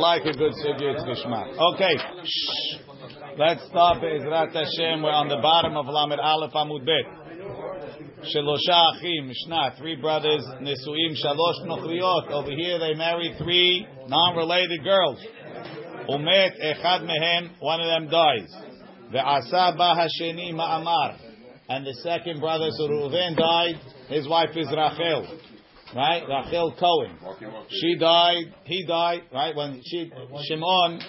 like a good sugya, it's geschmack. Okay, Shh. let's stop Ezrat Hashem. We're on the bottom of Lamed Aleph Amud Bet. Shelosha Achim, Mishnah, three brothers, Nesuim, Shalosh Nochriot. Over here they married three non-related girls. Umet Echad Mehem, one of them dies. Ve'asa Ba Hasheni Ma'amar. And the second brother, so died, his wife is Rachel right? Rachel Cohen. She died. He died. Right when she Shimon.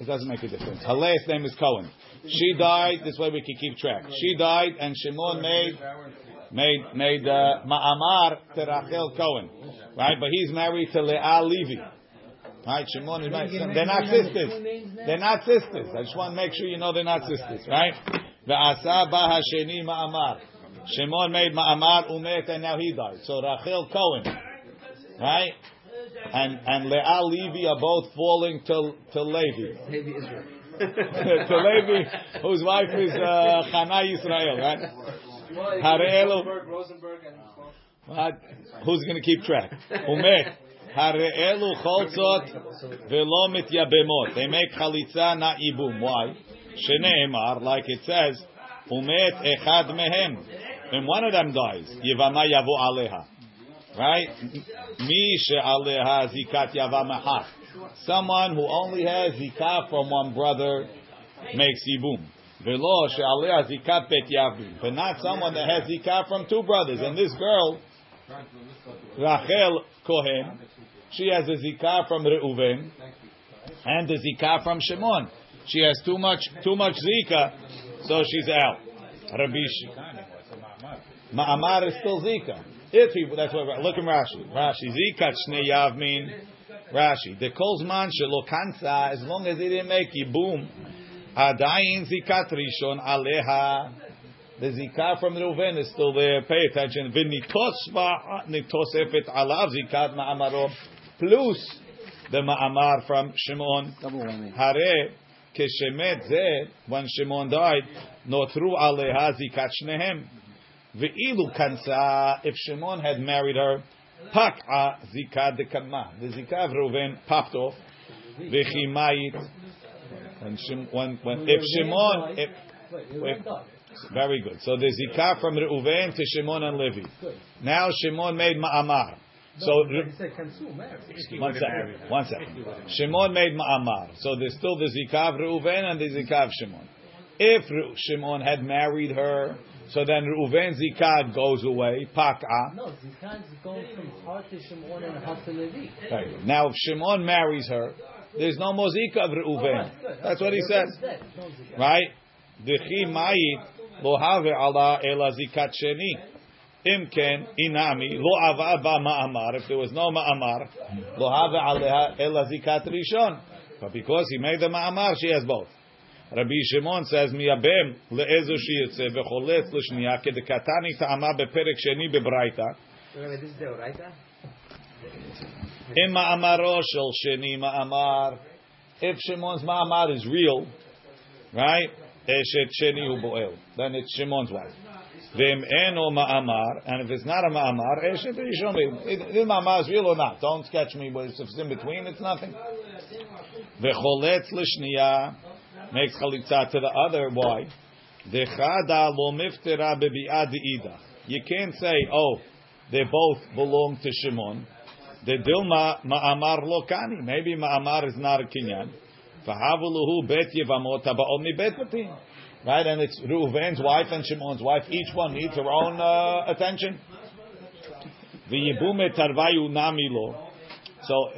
It doesn't make a difference. Her last name is Cohen. She died. This way we can keep track. She died, and Shimon made made made uh, ma'amar to Rachel Cohen, right? But he's married to Leah Levy. Right, Shimon is married. They're not sisters. They're not sisters. I just want to make sure you know they're not sisters, right? Ve'asa ba hasheni ma'amar. Shimon made Ma'amar Umet and now he died. So Rachel Cohen, right? And and Leah Levi are both falling to to Levi. Levi Israel. to Levi, whose wife is uh, Chana Yisrael, right? What? Who's going to keep track? Umet. Hareelu cholzot velo mityabemot. They make chalitza not ibum. Why? Sheneemar, like it says, umet echad mehem and one of them dies, Yivama Yavu Aleha. Right? Mi Aleha Zikat Yavamahach. Someone who only has Zikah from one brother makes Yibum. Velo Aleha Zikat Bet Yavim. But not someone that has Zikah from two brothers. And this girl, Rachel Cohen, she has a Zikah from Reuven and a Zikah from Shimon. She has too much too much Zika, so she's out. Rabbi Ma'amar is still Zika. If he, that's what, look in Rashi. Rashi, Zika Shneyav mean, Rashi, the Kolzman Shelo Kansa, as long as he didn't make Yibum, Adayin Zikat Rishon Aleha, the Zika from Reuven is still there. Pay attention. V'nitosva nitosefet alav Zikat Ma'amaro, plus the Ma'amar from Shimon. Hare, keshemet zeh, when Shimon died, notru aleha Zikat Shnehem. Ve'ilu kansa, if Shimon had married her, pak'a zika dekama. The zika of Reuven popped off. Vechimayit. When, when, when, if Shimon, if, if, very good. So the zika from Reuven to Shimon and Levi. Now Shimon made ma'amar. So one second, one second. Shimon made ma'amar. So there's still the zika of Reuven and the zika of Shimon. If Shimon had married her so then Reuven Zikah goes away. Pak'a. No, Zikah is going from to Shimon and to Levi. Right. Now, if Shimon marries her, there's no more Zikah of Reuven. Oh, That's what he says. Right? Dechi mayit lo have ala ela zikat sheni. Imken inami lo ava ba ma'amar. If there was no ma'amar, lo have aleha ela zikat rishon. But because he made the ma'amar, she has both. Rabbi Shimon says, מייבם לאיזו שיוצא וחולץ לשנייה כדקתני טעמה בפרק שני בברייתא. In מאמרו של שני מאמר, if Shimon's מאמר is real, right, אשת שני הוא בועל, then it's Shimon's wife. ואם אינו מאמר, and if it's not a מאמר, אשת ראשון, if מאמר is real or not, don't sketch me, but if it's in between, it's nothing. וחולץ לשנייה, makes chalitza to the other. Why? Dechada lo miftera You can't say, oh, they both belong to Shimon. The dilma ma'amar lokani. Maybe ma'amar is not a kinyan. Fahavuluhu bet yevamot ba'omi bet patim. Right, and it's Reuven's wife and Shimon's wife. Each one needs her own uh, attention. V'yibume tarvayu. So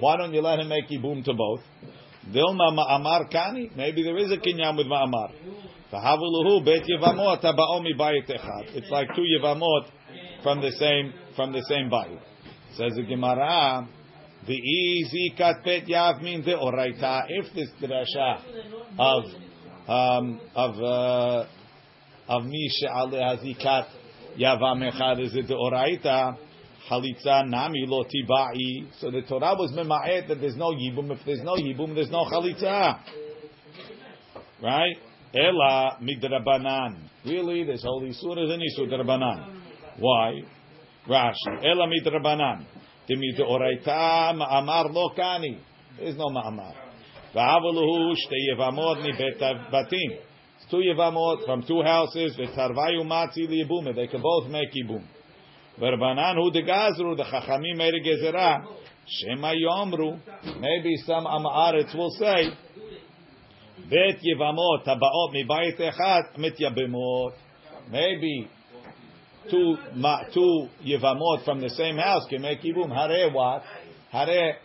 why don't you let him make yibum to both? Dilma ma'amar kani. Maybe there is a kinyan with ma'amar. Fahavuluhu bet yevamot habaomi bayit echad. It's like two yevamot from the same from the same bayit. Says the Gemara. The easy kat bet yav means the oraita. If this drasha of um, of uh, of misha ale hazikat yavam echad is it the oraita? Chalitza nami lo tibai. So the Torah was mema'et that there's no yibum. If there's no yibum, there's no chalitza. Right? Ela midrabanan. Really, this holy surah is an isur drabanan. Why? Rashi. Ela midrabanan. Dimi deoraita ma'amar lo kani. There's no ma'amar. V'avaluhu shte yevamot bet batim. Two yevamot from two houses. V'tarvayu matzi liyibum. They can both make yibum. V'rabanan hu degazru. The chachamim made a gezerah. Maybe some amaretz will say. Bet yevamot habaot mi bayit echad mityabimot. Maybe two two yevamot from the same house can make yibum. Hare what? Hare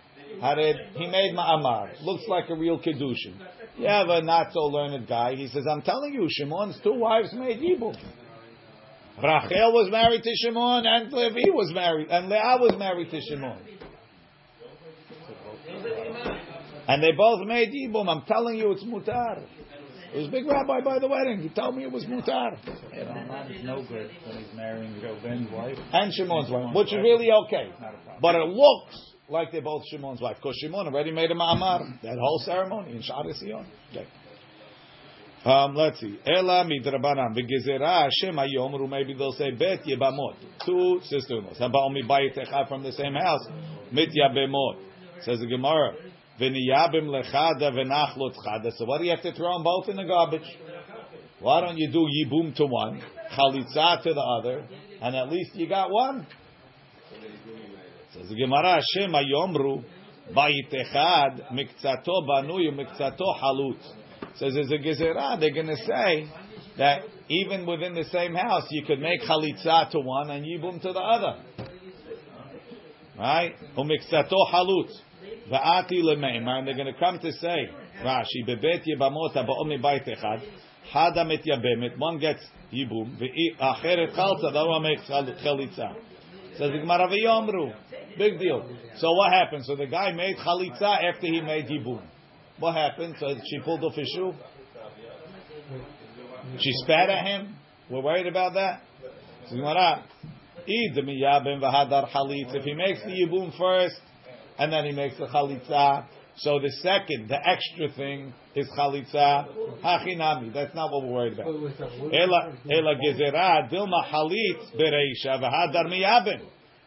hare. He made ma'amar. Looks like a real kedushin. You have a not so learned guy. He says, "I'm telling you, Shimon's two wives made yibum." Rachel was married to Shimon, and Levi was married, and Leah was married to Shimon. And they both made yibum. I'm telling you, it's mutar. It was big rabbi by the wedding. He told me it was mutar. You know, no good when he's marrying Reuven's wife. And Shimon's wife, which is really okay. But it looks like they're both Shimon's wife, because Shimon already made a ma'amar. That whole ceremony in Sion. Okay. Um, let's see. Ela midrabanan v'gezerah Hashem hayomru. Maybe they'll say bet yebamot. Two sister-in-laws. Haba'om mibayit echad from the same house. Mit yabemot. Says the Gemara. V'niyabim lechada v'nachlot chada. So what do you have to throw them both in the garbage? Why don't you do yibum to one, chalitza to the other, and at least you got one? Says the Gemara, Hashem ayomru, bayit echad, mikzato banuy, mikzato halut. Says there's a gezerah, they're going to say that even within the same house, you could make chalitza to one and yibum to the other. Right? Umikzato halut. Va'ati lemeimar, and they're going to come to say, Rashi, bebet yibamot ha'ba'om mibayit echad, hada met yabemet, one gets yibum, ve'acheret chalza, the other one makes chalitza. Says the Gemara. Big deal. So what happened? So the guy made chalitza after he made yibum. What happened? So she pulled off his shoe. She spat at him. We're worried about that. If he makes the yibum first, and then he makes the chalitza. So the second, the extra thing is chalitza hachinami. That's not what we're worried about. Ela dilma bereisha v'hadar miyabim.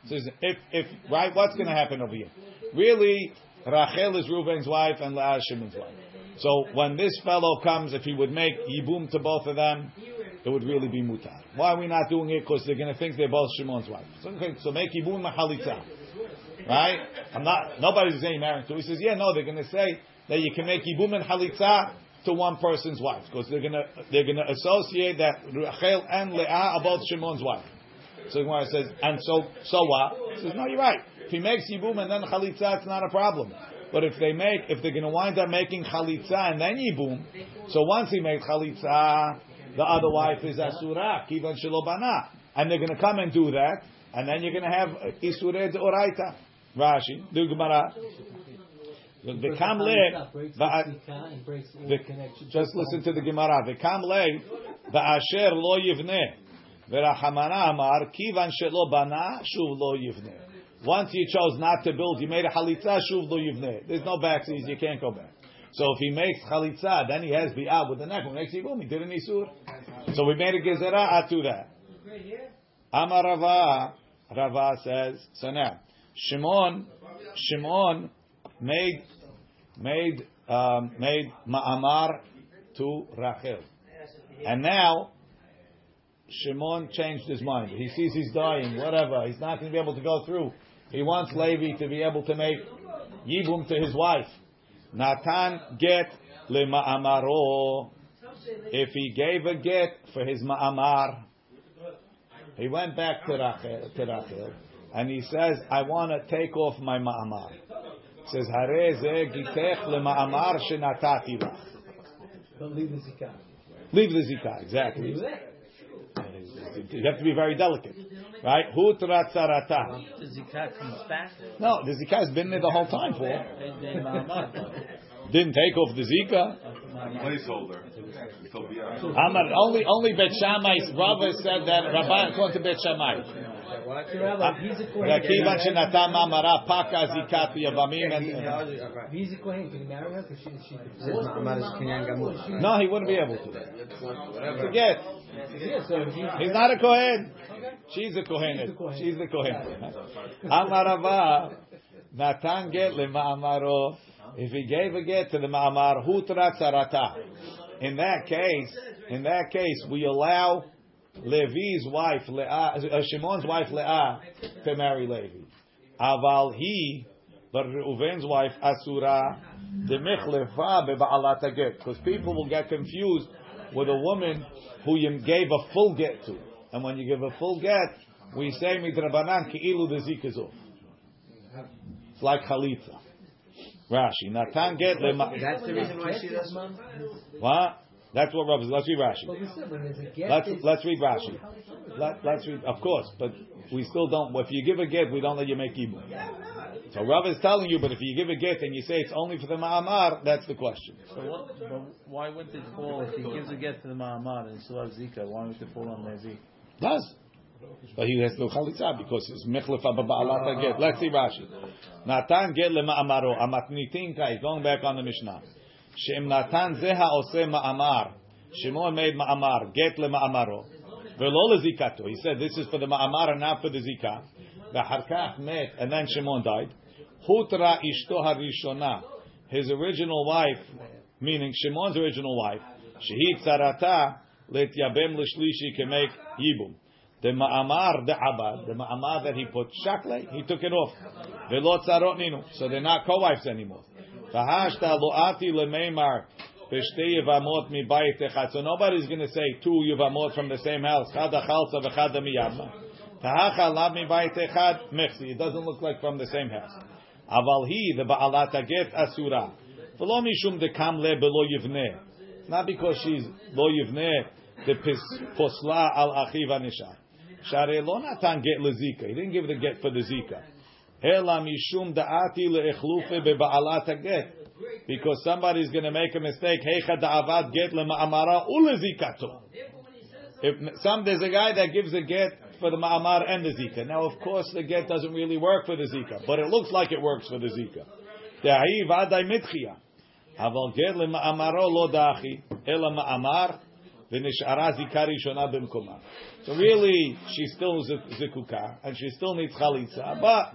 Says if if right, what's going to happen over here? Really, Rachel is Reuven's wife and Leah is Shimon's wife. So when this fellow comes, if he would make yibum to both of them, it would really be mutar. Why are we not doing it? Because they're going to think they're both Shimon's wife. So, okay, so make yibum chalitza. Right? I'm not. Nobody's saying marrying to. He says, yeah, no. They're going to say that you can make yibum and halitza to one person's wife because they're going to they're going to associate that Rachel and Leah are both Shimon's wife. So the says, and so so what? He says, no, you're right. If he makes yibum and then chalitza, it's not a problem. But if they make, if they're going to wind up making chalitza and then yibum, so once he made chalitza, the other wife is asura, kivan shelobana, and they're going to come and do that, and then you're going to have isure oraita. Rashi, the Gemara. V'kam le, just listen to the Gemara. V'kam le, v'asher lo yivneh. V'rachamana amar, kivan shelo bana, shuv lo yivneh. Once you chose not to build, you made a chalitza, shuv lo yivneh. There's no backsies, you can't go back. So if he makes chalitza, then he has bi'ah with the neck. When makes yibum, he did an isur. So we made a gezerah to that. Amar Rava, Rava says, so now, Shimon, Shimon made made um, made ma'amar to Rachel, and now Shimon changed his mind. He sees he's dying, whatever. He's not going to be able to go through. He wants Levi to be able to make yibum to his wife. Natan get le ma'amaro. If he gave a get for his ma'amar, he went back to Rachel, to Rachel and he says, I want to take off my ma'amar. He says, Hare ze gitech le'ma'amar shenatati lach. Don't leave the zikah. Leave the zikah, exactly. You have to be very delicate, right? Hu tratzarata. The zikah comes back. No, the zikah has been there the whole time, Paul didn't take off the zika. Placeholder. Amar, only only Bet Shammai's Rava said that Rabban according to Bet Shammai. Rakiva shenatam amara paka. He's a kohen. Can he marry her? Because she's she's No, he wouldn't be able to. Forget. He's not a kohen. She's a kohen. She's the kohen. Amarava natan get lema amaro. If he gave a get to the ma'amar, hutra tzarata. In that case, in that case, we allow Levi's wife, Leah, uh, Shimon's wife Leah, to marry Levi. Aval he, but Reuven's wife Asura, the michlefa beba'alat get, because people will get confused with a woman who you gave a full get to, and when you give a full get, we say midrabanan ki'ilu the. It's like chalitza. Rashi, Natan get le That's the reason why she does. what? That's what Rav. Let's read Rashi. But we said when there's a get, Let's let's read Rashi. Let, let's read, of course, but we still don't. If you give a get, we don't let you make ibum. So Rav is telling you, but if you give a get and you say it's only for the ma'amar, that's the question. So what, but why wouldn't it fall if he gives a get to the Ma'amar and still has Zika? Why would it fall on Levi? Does. But he has no chalitza because it's mechlef ba'alat get. Let's see Rashi. Natan get le ma'amaro amatnitin kai. Going back on the Mishnah. Shem Natan zeha ose ma'amar. Shimon made ma'amar get le ma'amaro. Velo le zikato. He said this is for the ma'amar and not for the zikah. V'harkach met and then Shimon died. Hutra ishto harishona. His original wife, meaning Shimon's original wife, shehi tzarata let yabem l'shlishi can make yibum. The ma'amar, the abad, the ma'amar that he put shakle, he took it off. So they're not co-wives anymore. Mi bayit. So nobody's going to say two yivamot from the same house. Chad achalza v'chad miyavma. V'hacha lav mi bayit echad mechsi. It doesn't look like from the same house. Aval hi, the ba'alat aget asura. V'lo mishum dekam le yivneh. Not because she's lo yivneh, posla al achiv. Share lo natan get lezika. He didn't give the get for the zika. Hela mishum da'ati le'echlufe be'ba'alat get. Because somebody's going to make a mistake. Hecha da'avat get le'ma'amara u'lezikato. If some there's a guy that gives a get for the ma'amar and the zika. Now, of course, the get doesn't really work for the zika, but it looks like it works for the zika. Da'i v'adai mitchia. Aval get le'ma'amaro lo da'achi. Ela ma'amar so really, she still is zikuka and she still needs chalitza, but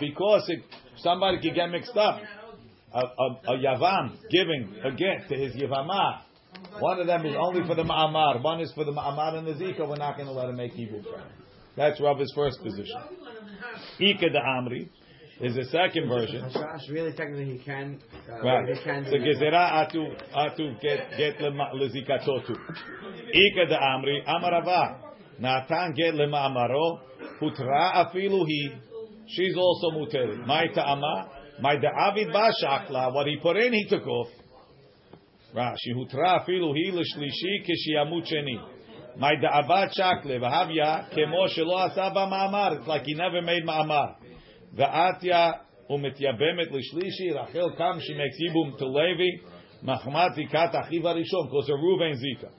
because it, somebody could get mixed up, a, a, a yavam giving a get to his yavama, one of them is only for the ma'amar, one is for the ma'amar and the zika. We're not going to let him make evil. That's Rav's first position. Ika de amri is the second version. Hashash, really, technically, he can. Uh, Right. He can So gezerah atu atu get get lema- lezikatotu. Ika da amri amarava natan get lema'amaro hutra afilu hi. She's also muteri. My ta'ama my da'avid bashakla. What he put in, he took off. Rashi hutra afilu hi l'shlishi kishiyamut sheni. My da'avat shakle v'havya kemo shelo asa ba'ma'amar. It's like he never made ma'amar. Va'atya umityabemet l'shlishi. Rachel comes, she makes yibum to Levi. Machmat zikat achiv harishon, because of Ruven zika.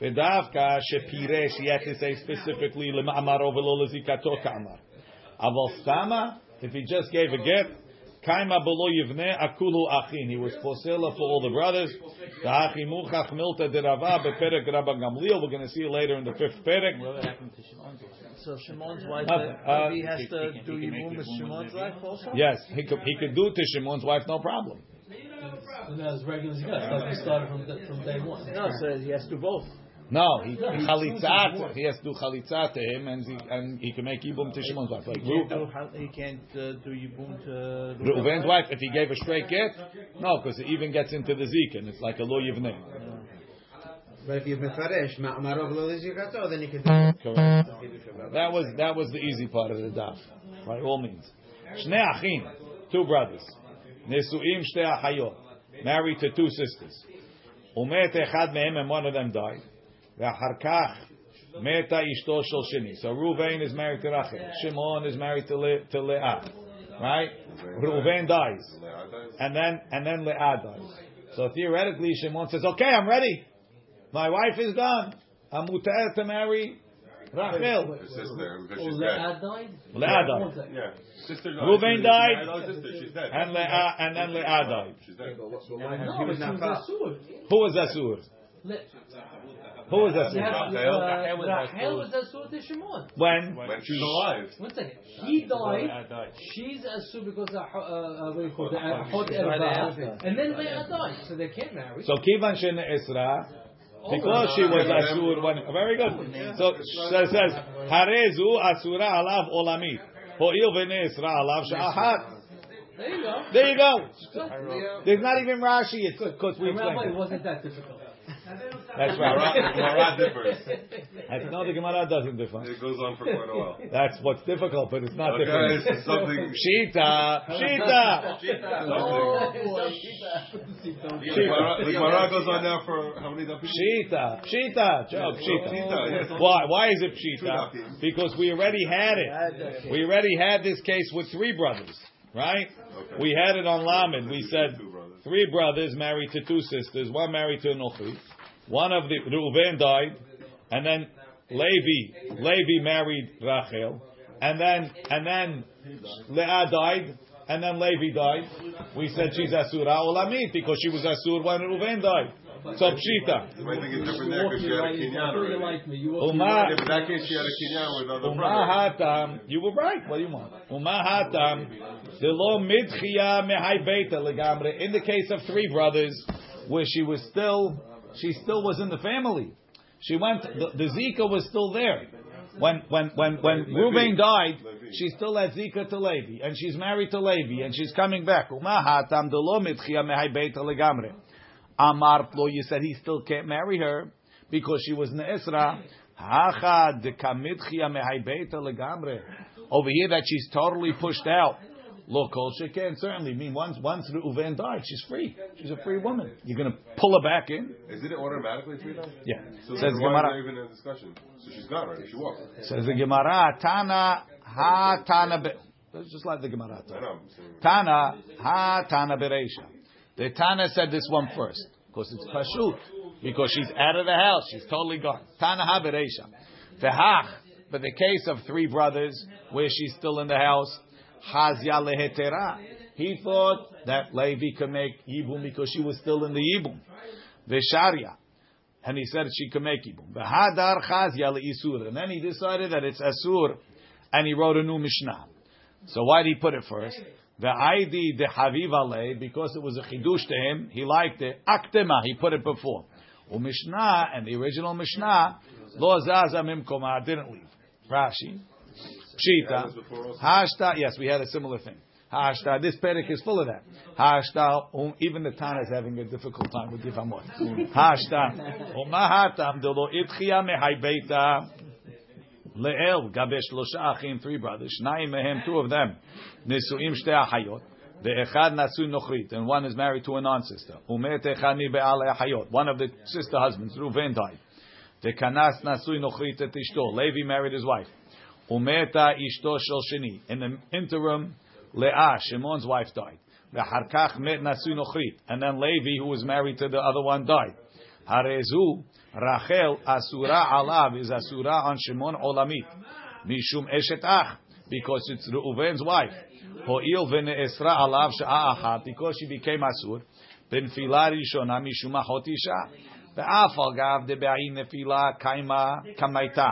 V'davka shepiresh, he had to say specifically lema'amaro v'lo lezikato ka'amar. Aval stama, if he just gave a gift, kaima below yivne akulu achin. He was posela for all the brothers. Ta'achi muchach milta derava beperek Rabban Gamliel. We're going to see it later in the fifth perek. What happened to Shimon's wife? So Shimon's wife, uh, Uh, he has to do Yibum with Shimon's wife also? Yes, he could, he could do it to Shimon's wife, no problem. and that's regular zikah. It's like we started from from day one. No, so he has to both. No, he chalitzat. He has to do chalitzat to him, and he, and he can make ibum to Shimon's wife. Like He can't do, Ru- how- he can't uh, do Yibum to Reuven's wife, if he gave a straight get, no, because it even gets into the zik, and it's like a lo yivneh. But if you mefresh ma'amarov lo lizikato, then you can. Correct. That was that was the easy part of the daf, by all means. Shnei achim, two brothers, nesuim shtei achayot, married to two sisters. Umet echad mehem, and one of them died. Ve'achar meta ishto shel sheni. So Ruvain is married to Rachel. Shimon is married to Le, to Leah. Right? Ruvain dies, and then and then Leah dies. So theoretically, Shimon says, "Okay, I'm ready. My wife is gone. I'm mutar to marry Rachel. Her sister, because she's Leah died? Leah died. Yeah. Sister Reuven she's died. Rachel's sister, she's dead. And Leah, and then Leah died. She's dead. No, was she not was fast. Asur. Who was Asur? Le- Who was Yes, Asur? Rachel. uh, Rachel was Rachel Asur. was to Shimon. When? When she's alive. One second. He died. She's Asur because of, uh, uh, what do you call it? Uh, Hot Right And then Leah died, so they can't marry. So Kivan Shene Isra, because she was Asur when very good. So so it says Harezu Asura Alav Olamit. Ho'il v'ne Isra Alav Sha'ahat. There you go. There you go. There's not even Rashi. It's because we Rabbi, explained. it it. wasn't that difficult. That's Gemara right. Gemara differs. That's no, the Gemara doesn't differ. It goes on for quite a while. That's what's difficult, but it's not Okay, different. it's something. Shita, Shita, Oh, The Gemara the Gemara goes on now for how many dapim? Pshita, Pshita, Joe, Pshita, Pshita. Why? Why is it Two Pshita? dapim. Because we already had it. We already had this case with three brothers, right? Okay. We had it on Lamed. We said three brothers married to two sisters, one married to a Nochi. One of the Reuven died, and then Levi, Levi married Rachel, and then and then Leah died, and then Levi died. We said she's Asura Olamit because she was Asur when Reuven died. So Pshita. You might think it's different there because she had a kinyan You already. like me. Uma. Yeah, that case she had a kinyan with other brothers. You were right. What do you want? Umahatam, the law midchia mehai beta legamre. In the case of three brothers, where she was still, she still was in the family. She went. The, the Zika was still there. When when when when. Reuben died, she still had Zika to Levi, and she's married to Levi, and she's coming back. Umahatam the law midchia mehai beta legamre. Amar Plo, you said he still can't marry her because she was Ne'esra. Hacha de kamitchia mehaibeta legamre. Over here that she's totally pushed out. Look, kol sheken, certainly. I mean, once, once Reuven died, she's free. She's a free woman. You're going to pull her back in? Is it automatically three times? Yeah. So Says then the is Gemara. there even a discussion? So she's gone already. She walked. Says the Gemara, Tana, ha Tana, be, just like the Gemara I talk. know. I'm saying- Tana, ha Tana bereisha. The Tana said this one first because it's pashut because she's out of the house. She's totally gone. Tana ha bereisha. V'hach, but the case of three brothers where she's still in the house, hazya lehetera. He thought that Levi could make yibum because she was still in the yibum. V'sharia. And he said she could make yibum. V'hadar chazya leisur. And then he decided that it's asur, and he wrote a new mishnah. So why did he put it first? The ID the Haviv Ale, because it was a chidush to him, he liked it. Aktema, he put it before. Mishnah and the original Mishnah, lo zaza mimkoma, didn't leave. Rashi, Pshita. Hashta. Yes, we had a similar thing. Hashta. This perek is full of that. Hashta. um, Even the Tana is having a difficult time with Yivamot. Hashta. Umahatam delo itchia mehaybeita. Le'el gabesh losha achim, three brothers. Shnayim mehem, two of them. Nisuim shtei achayot. The echad nasu nochrit, and one is married to a non-sister. Umet echad mi be'al achayot. One of the sister husbands, Reuven died. The kanas nasui nochrit et ishto. Levi married his wife. Umeta ishto shel sheni. In the interim, Leah, Shimon's wife, died. V'harkach met nasui nochrit. And then Levi, who was married to the other one, died. Harezu, Rachel, asura alav, is asura on Shimon olamit. Mishum eshet ach, because it's Reuven's wife. Ho'il v'ne'esra alav sha'a achat, because she became asur. בנפילה ראשונה משום אחות אישה. ואף על גב דבעי נפילה קיימה כמייתה.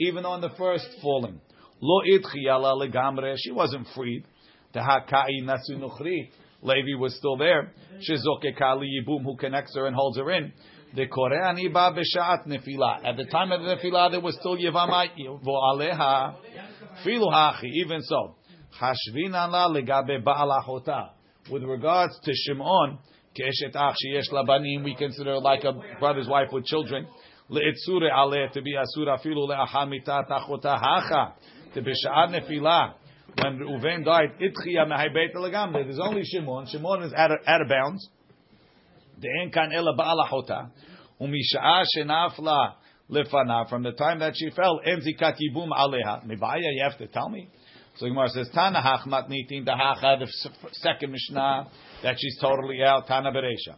even on the first falling. Lo itchiyala legamre. She wasn't freed. The Tehakai nasunuchri. Levi was still there. Shizoke kali yibum who connects her and holds her in. The koreani ba b'shaat nefila. At the time of the nefila, there was still Yevamai. vo'aleha filu hachi. Even so, hashvinan la legabe ba'alachota. With regards to Shimon, keshet ach sheyesh labanim, we consider like a brother's wife with children. לאצורי עליה to be אסורה אפילו לאחר מיתת אחותה האחה. בשעת נפילה, when Reuven died, itchia mehaybet legam. There's only Shimon. Shimon is out of, out of bounds. De'en kan ela ba'al achota. Umisha'a shenafla lefana. From the time that she fell, en zikat yibum aleha. Mibaya, you have to tell me. So Gemara says, Tana hachmat nitin dahacha, the s- second Mishnah, that she's totally out, Tana beresha.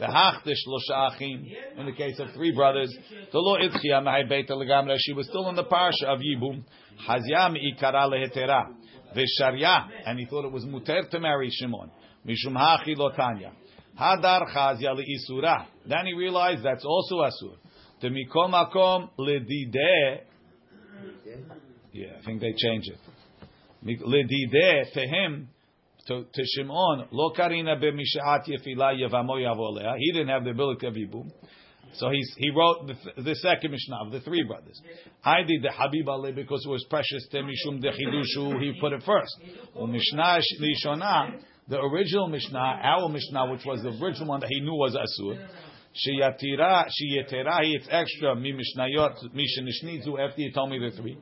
In the case of three brothers, the legamra. She was still in the parsha of Yibum. Hazya mi'ikara lehetera. V'sharya, and he thought it was muter to marry Shimon. Mishum. Then he realized that's also asur. Ledideh. Yeah, I think they changed it. Ledideh to him, to, to Shimon, lo karina b'mishat yefila yavamo yavolea. He didn't have the ability of yibum. So he's, he wrote the, the second Mishnah of the three brothers. I did the Habib Ali because it was precious to Mishum de Chidushu. He put it first. Well, Mishnah Lishona, the original Mishnah, our Mishnah, which was the original one that he knew was Asur. Sheyatira, sheyetera, it's extra. Mi Mishnayot, mi shenishnizu. After he told me the three.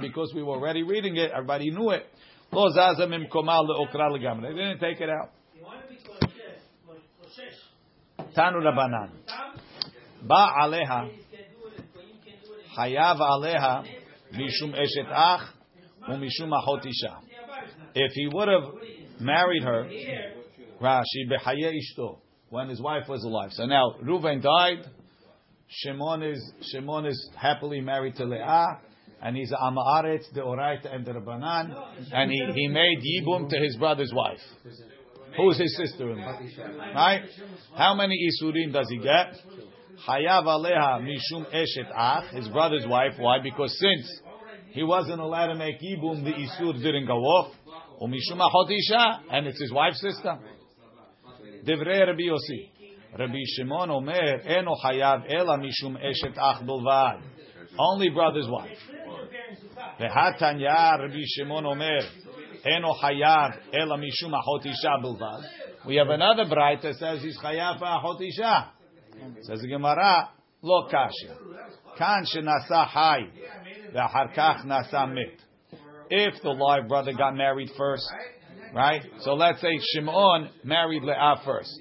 Because we were already reading it. Everybody knew it. Lo zaza mimkomal leokra legamre. They didn't take it out. Tanu Rabanan. Ba aleha. Hayav aleha. Mishum eshet ach. Umishum achot isha. If he would have married her, Rashi behaye ishto, when his wife was alive. So now Reuven died. Shimon is Shimon is happily married to Leah, and he's Amaretz, the Oraita, and the Rabbanan, and he, he made Yibum to his brother's wife. Who's his sister-in-law? Right? How many isurim does he get? Hayav aleha mishum eshet ach, his brother's wife. Why? Because since he wasn't allowed to make yibum, the isur didn't go off. Or mishum achot and it's his wife's sister. Divrei Rabbi Yossi. Rabbi Shimon Omer, eno hayav ela mishum eshet ach bilvad. Only brother's wife. Vehatanya Rabbi Shimon Omer, eno hayav ela mishum achot isha bilvad. We have another braita that says he's chayav achot isha. Says the Gemara, lo kasha. Kan shenasa hay, ve'achar kach nasa mit. If the live brother got married first, right? So let's say Shimon married Leah first.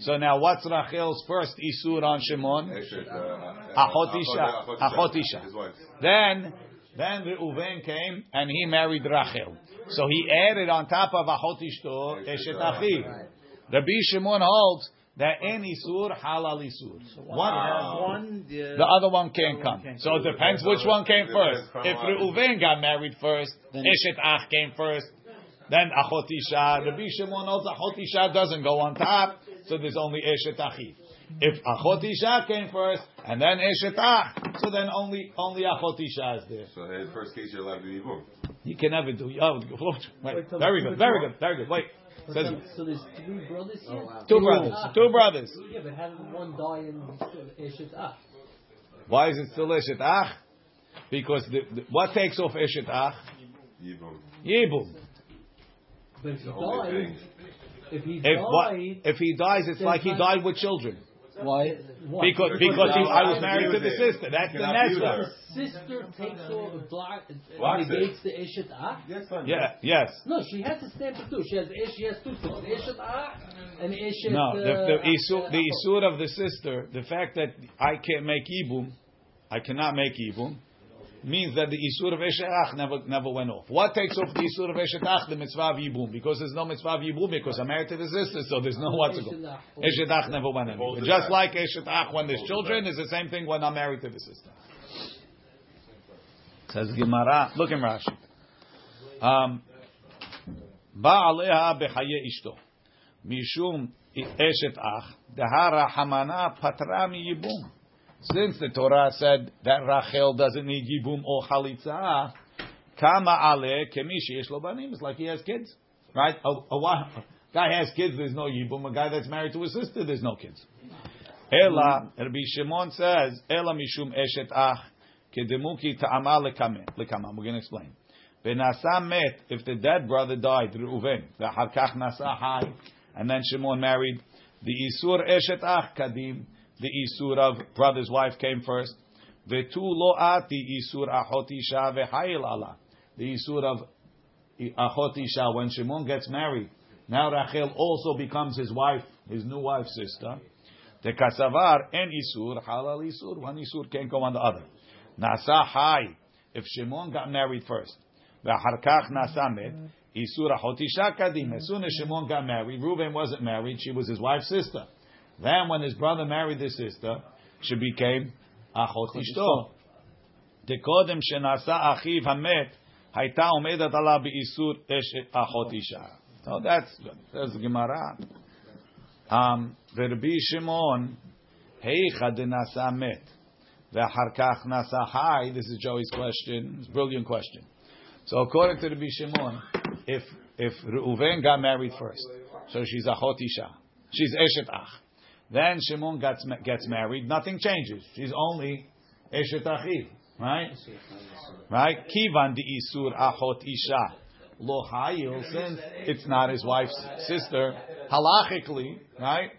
So now what's Rachel's first isur on Shimon? Uh, achot isha. Achot isha. Then, then Reuven came and he married Rachel. So he added on top of Achot ishto Eshet Achiv. Rabbi Shimon holds that any isur halal isur. One, One, the, the other one can't come. So it depends which one came first. If Reuven got married first, Eshet Ach came first, then Achot Isha. Rabbi Shimon knows Achot Isha doesn't go on top, so there's only Eshet Achiv. If Achot Isha came first, and then Eshet Ach, so then only only Achot Isha is there. So in the first case, you're allowed to do Yibum. You can never do. Oh, wait, very good, very good, very good. Wait, says So there's three brothers here? two brothers, two brothers. Yeah, but how did one die in Eshet Ah? Why is it still Eshet Ach? Because the, the, what takes off Eshet Ach? Yibum. Yibum. But if he only died, if he If what, if he dies, it's like he died with children. Why? Why? Because because he, I was married to the sister. That's the Cannot be nesla. the sister takes over black Blocks it. negates the Eshet Ah? Yes, son. Yeah. Yes. No, she has to stamp it too. She has she has two things: Eshet Ah and Eshet. No. The the uh, isur, the Achot. isur of the sister, the fact that I can't make ibum, I cannot make ibum, means that the isur of esheach never never went off. What takes off the isur of esheach? The mitzvah of yibum, because there's no mitzvah of yibum because I'm married to the sister, so there's no what to go. Eshetach never went anywhere. Just like Eshetach when there's children is the same thing when I'm married to the sister. Says Gemara. Look in Rashi. Um, Ba'aleha bechaye ishto. Mishum eshet ach. Dehara hamana patra mi yibum. Since the Torah said that Rachel doesn't need yibum or chalitza, kama ale kemishi yesh lo banim. It's like he has kids, right? A, a, a guy has kids, there's no yibum. A guy that's married to a sister, there's no kids. Ela, Rabbi Shimon says, Ela mishum eshet ach, kedemuki ta'ama. Lekama. We're going to explain. Benasa met, if the dead brother died, Reuven, v'achar kach nasa hai, and then Shimon married, the isur eshet ach kadim, the isur of brother's wife came first. Vetu lo ati isur achot isha. The isur of isha, when Shimon gets married, now Rachel also becomes his wife, his new wife's sister. The kasavar and isur halal isur. One isur can't go on the other. Nasa hai. If Shimon got married first, v'harkach nasa met. Isur Ahotisha Kadim. As soon as Shimon got married, Reuven wasn't married, she was his wife's sister. Then when his brother married his sister, she became Achot Ishto. דקודם שנעשה אחיו המת, הייתה עומדת עליו באיסור אשת אחות אישה. So that's good. That's the Gemara. Um, ורבי שמעון, היכא דנעשה מת, ואחר כך נעשה חי, this is Joey's question, it's a brilliant question. So according to Rabbi Shimon, if if Reuven got married first, so she's achot isha, she's eshet ach. Then Shimon gets gets married, nothing changes. She's only eshet achiv, right? Right? Kivan di isur achot isha lo hayil, since it's not his wife's sister, halachically, right?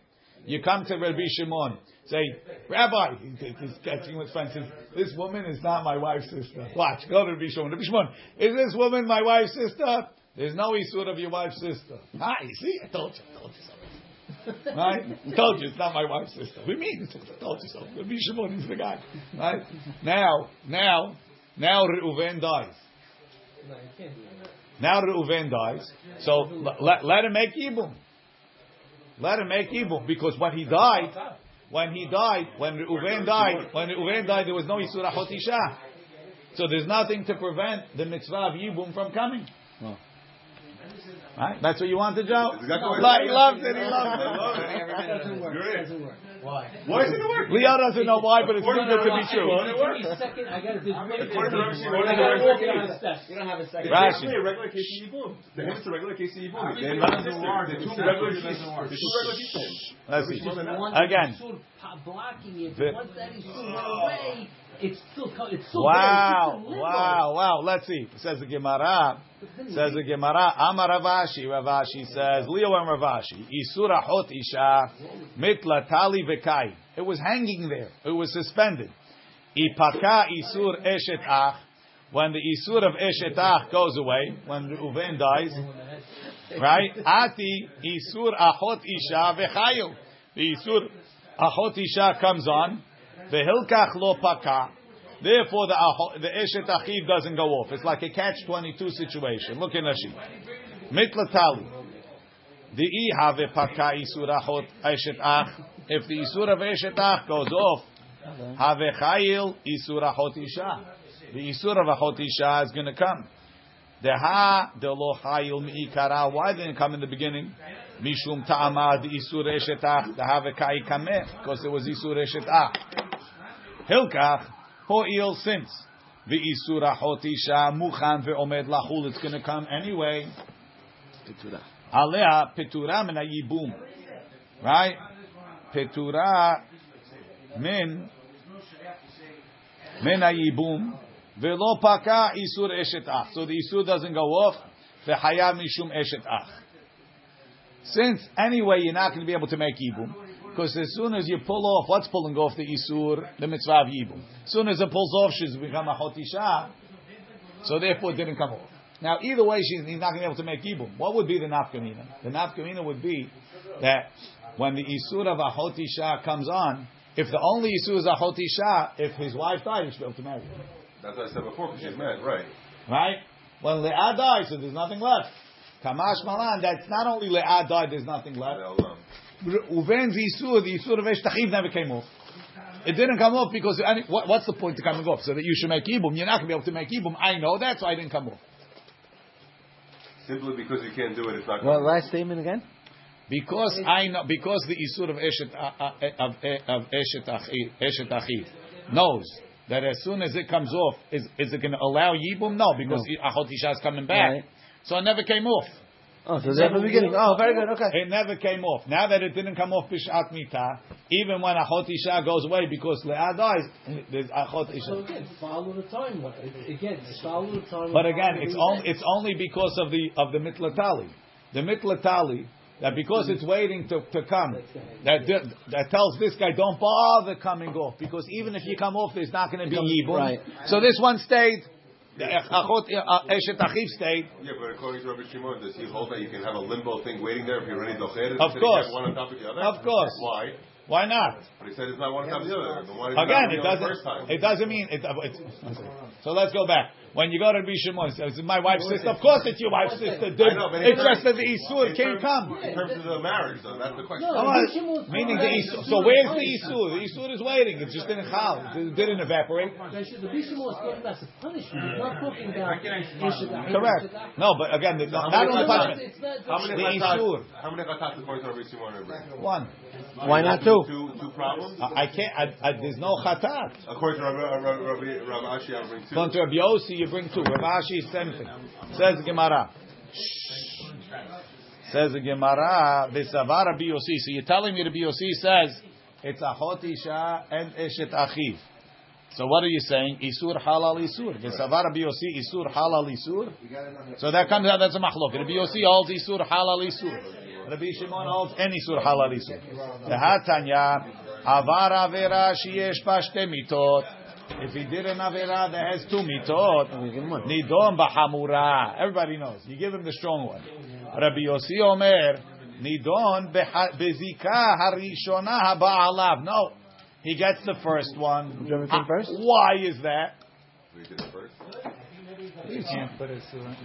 You come to Rabbi Shimon, say, Rabbi, he's catching with friends, says, this woman is not my wife's sister. Watch, go to Rabbi Shimon. Rabbi Shimon, is this woman my wife's sister? There's no isur of your wife's sister. Ah, you see, I told you, I told you so. Right? I told you it's not my wife's sister. We mean, I told you so. Rabbi Shimon is the guy. Right? Now, now, now Reuven dies. Now Reuven dies, so let, let him make Yibum. Let him make Yibum, because when he died, when he died, when Reuven died, when Reuven died, there was no Yisur Hotisha. So there's nothing to prevent the mitzvah of Yibum from coming. Oh. Right? That's what you wanted, Joe? exactly what he said. loved it, he loved it. it. That doesn't work. Great. Doesn't work. Why? Why is it work? Leo doesn't know why, but it's too good to be true. Why Give me a second. I gotta do. According to Rashi, I gotta walk down the steps. You don't have a second. It's Rashi. actually a regular case of Yibum. The him is a regular case of Yibum. They're not doesn't work. They're two regular It cases. doesn't work. They're two regular cases. Let's see. Again. Blocking it. Once that Isur oh. went away, it's still it's still Wow, there. It's still in limbo. wow, wow. Let's see. Says the Gemara. Says the Gemara. Amar Rav Ashi. Ravashi says, Leo and Rav Ashi. Isura hot isha mitla tali vekai. It was hanging there. It was suspended. Ipaka isur eshet ach. When the isur of eshet ach goes away, when Reuven dies, right? Ati isur achot isha vechayu. The isur achot isha comes on. Vehilkach lo paka. Therefore, the the eshet achiv doesn't go off. It's like a catch twenty two situation. Look in Rashi. Mitlatali. The have paka isur achot eshet ach. If the isur of eshet ach goes off, have chayil isur achot isha. The isur of achot isha is going to come. The ha the lo chayil miikara. Why didn't it come in the beginning? Mishum ta'ama the isur eshet ach. The have kai kameh because it was isur eshet ach. Hilkach ho'il since the isur achot isha muchan ve'omed lachul. It's going to come anyway. Alea petura min hayibum. Right? Petura min min hayibum. Velo paka isur eshet ach. So the isur doesn't go off. V'haya mishum eshet ach. Since anyway you're not going to be able to make yibum, because as soon as you pull off, what's pulling off the isur? The mitzvah of yibum. As soon as it pulls off, she's become a hotisha. So therefore it didn't come off. Now either way, she's he's not going to be able to make yibum. What would be the nafkamina? The nafkamina would be that when the isur of a hotisha comes on, if the only isur is a hotisha, if his wife died, he should be able to marry her. That's what I said before, because she's married, right? Right? When Leah died, so there's nothing left. Kamash Malan, that's not only Leah died, there's nothing left. They'll, Uven's Isur, the Isur of Eshtachim never came off. It didn't come off because any, what, what's the point of coming off? So that you should make ibum. You're not going to be able to make ibum. I know that, so I didn't come off. simply because you can't do it, it's not Well, going last statement again. Because I know, because the Isur of Eshet, uh, uh, of, of Eshet Achi- Eshet Achiv knows that as soon as it comes off, is, is it going to allow Yibum? No, because Achot Isha is coming back. Right. So it never came off. Oh, so that's the beginning. Oh, very good. Okay. It never came off. Now that it didn't come off Bishat Mita, even when Achot Isha goes away because Leah dies, there's Achot isha. So again, follow the timeline. Again, follow the timeline. But again, it's only it's only because of the of the mitlatali. The mitlatali that because it's waiting to, to come, that that tells this guy don't bother coming off because even if you come off, there's not going to be yibum. Right. So this one stayed. The Achot uh, Eshet Achiv stayed. Yeah, but according to Rabbi Shimon, does he hold that you can have a limbo thing waiting there if you're ready docher? Of course. One on top of the other? Of course. Why? Why not? But he said it's not one on top of the other. Then why did he Again, it do on the doesn't. It doesn't mean it. So let's go back. When you go to Rabbi Shimon, he says, "My wife's sister." Of course, it's your wife's sister. Dude. I know, but It's just that terms- the isur in can't terms- come. In terms of the marriage, though, that's the question. No, Come Rabbi on. Shimon's Meaning the isur. So where's the isur? The isur is waiting. It just didn't chal. It didn't evaporate. The Bishop was talking about the punishment. He's not talking about Yeshua. Correct. No, but again, the, How not many only punishment. How many The chatats? isur. How many chatats according to Rabbi Shimon and Rabbi? One. Why not two? Two, two problems. I, I can't. I, I, there's no chatat. According to Rabbi, Ashi, I'll bring two. Going to Rabbi Yossi, you bring two. Rav Ashi, same thing. Says Gemara. Says the Gemara, V'savar Rabbi Yossi. So you're telling me Rabbi Yossi says it's Achot Isha and Eshet Achiv. So what are you saying? Isur halal isur. V'savar Rabbi Yossi isur halal isur. So that comes out. That's a machlok. Rabbi Yossi holds isur halal isur. Rabbi Shimon holds any isur halal isur. V'hatanya avar avera sheyesh pa shte mitot. If he did an avera that has two mitot, nidon b'hamura. Everybody knows. You give him the strong one. Rabbi Yossi Omer, nidon beha- bezika harishona haba'alav. No, he gets the first one. you want me ah, first? Why is that? We did it first.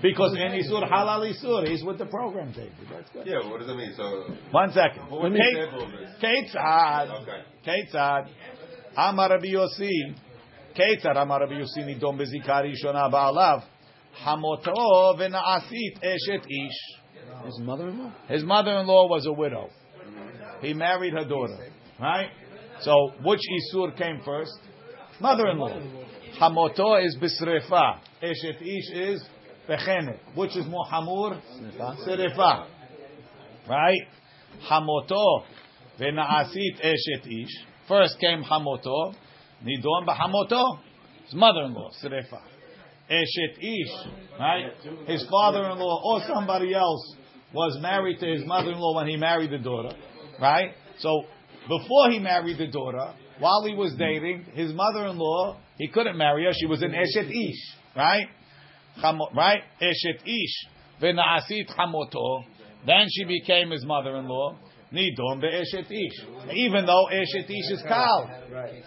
Because any Isur halal Isur, he's with the program table. That's good. Yeah, but what does that mean? So, One second. what was the Kate- example of this? Ketzad. Okay. Ketzad. Amar Rabbi Yossi. Ketzad Amar Rabbi Yossi nidon bezika harishona ba'alav. Hamoto v'na'asit eshet ish. His mother-in-law. His mother-in-law was a widow. He married her daughter, right? So which isur came first? Mother-in-law. Hamoto is bisrefa. Eshet ish is bechenet. Which is more hamur? Srefa. Right? Hamoto v'na'asit eshet ish. First came hamoto. Nidon b'hamoto. His mother-in-law, srefa. Eshet ish, right? His father-in-law or somebody else was married to his mother-in-law when he married the daughter, right? So before he married the daughter, while he was dating, his mother-in-law, he couldn't marry her. She was an Eshet ish, right? Right? Eshet ish. Then she became his mother-in-law. Nidon be'eshet. Even though Eshet ish is kal. Right.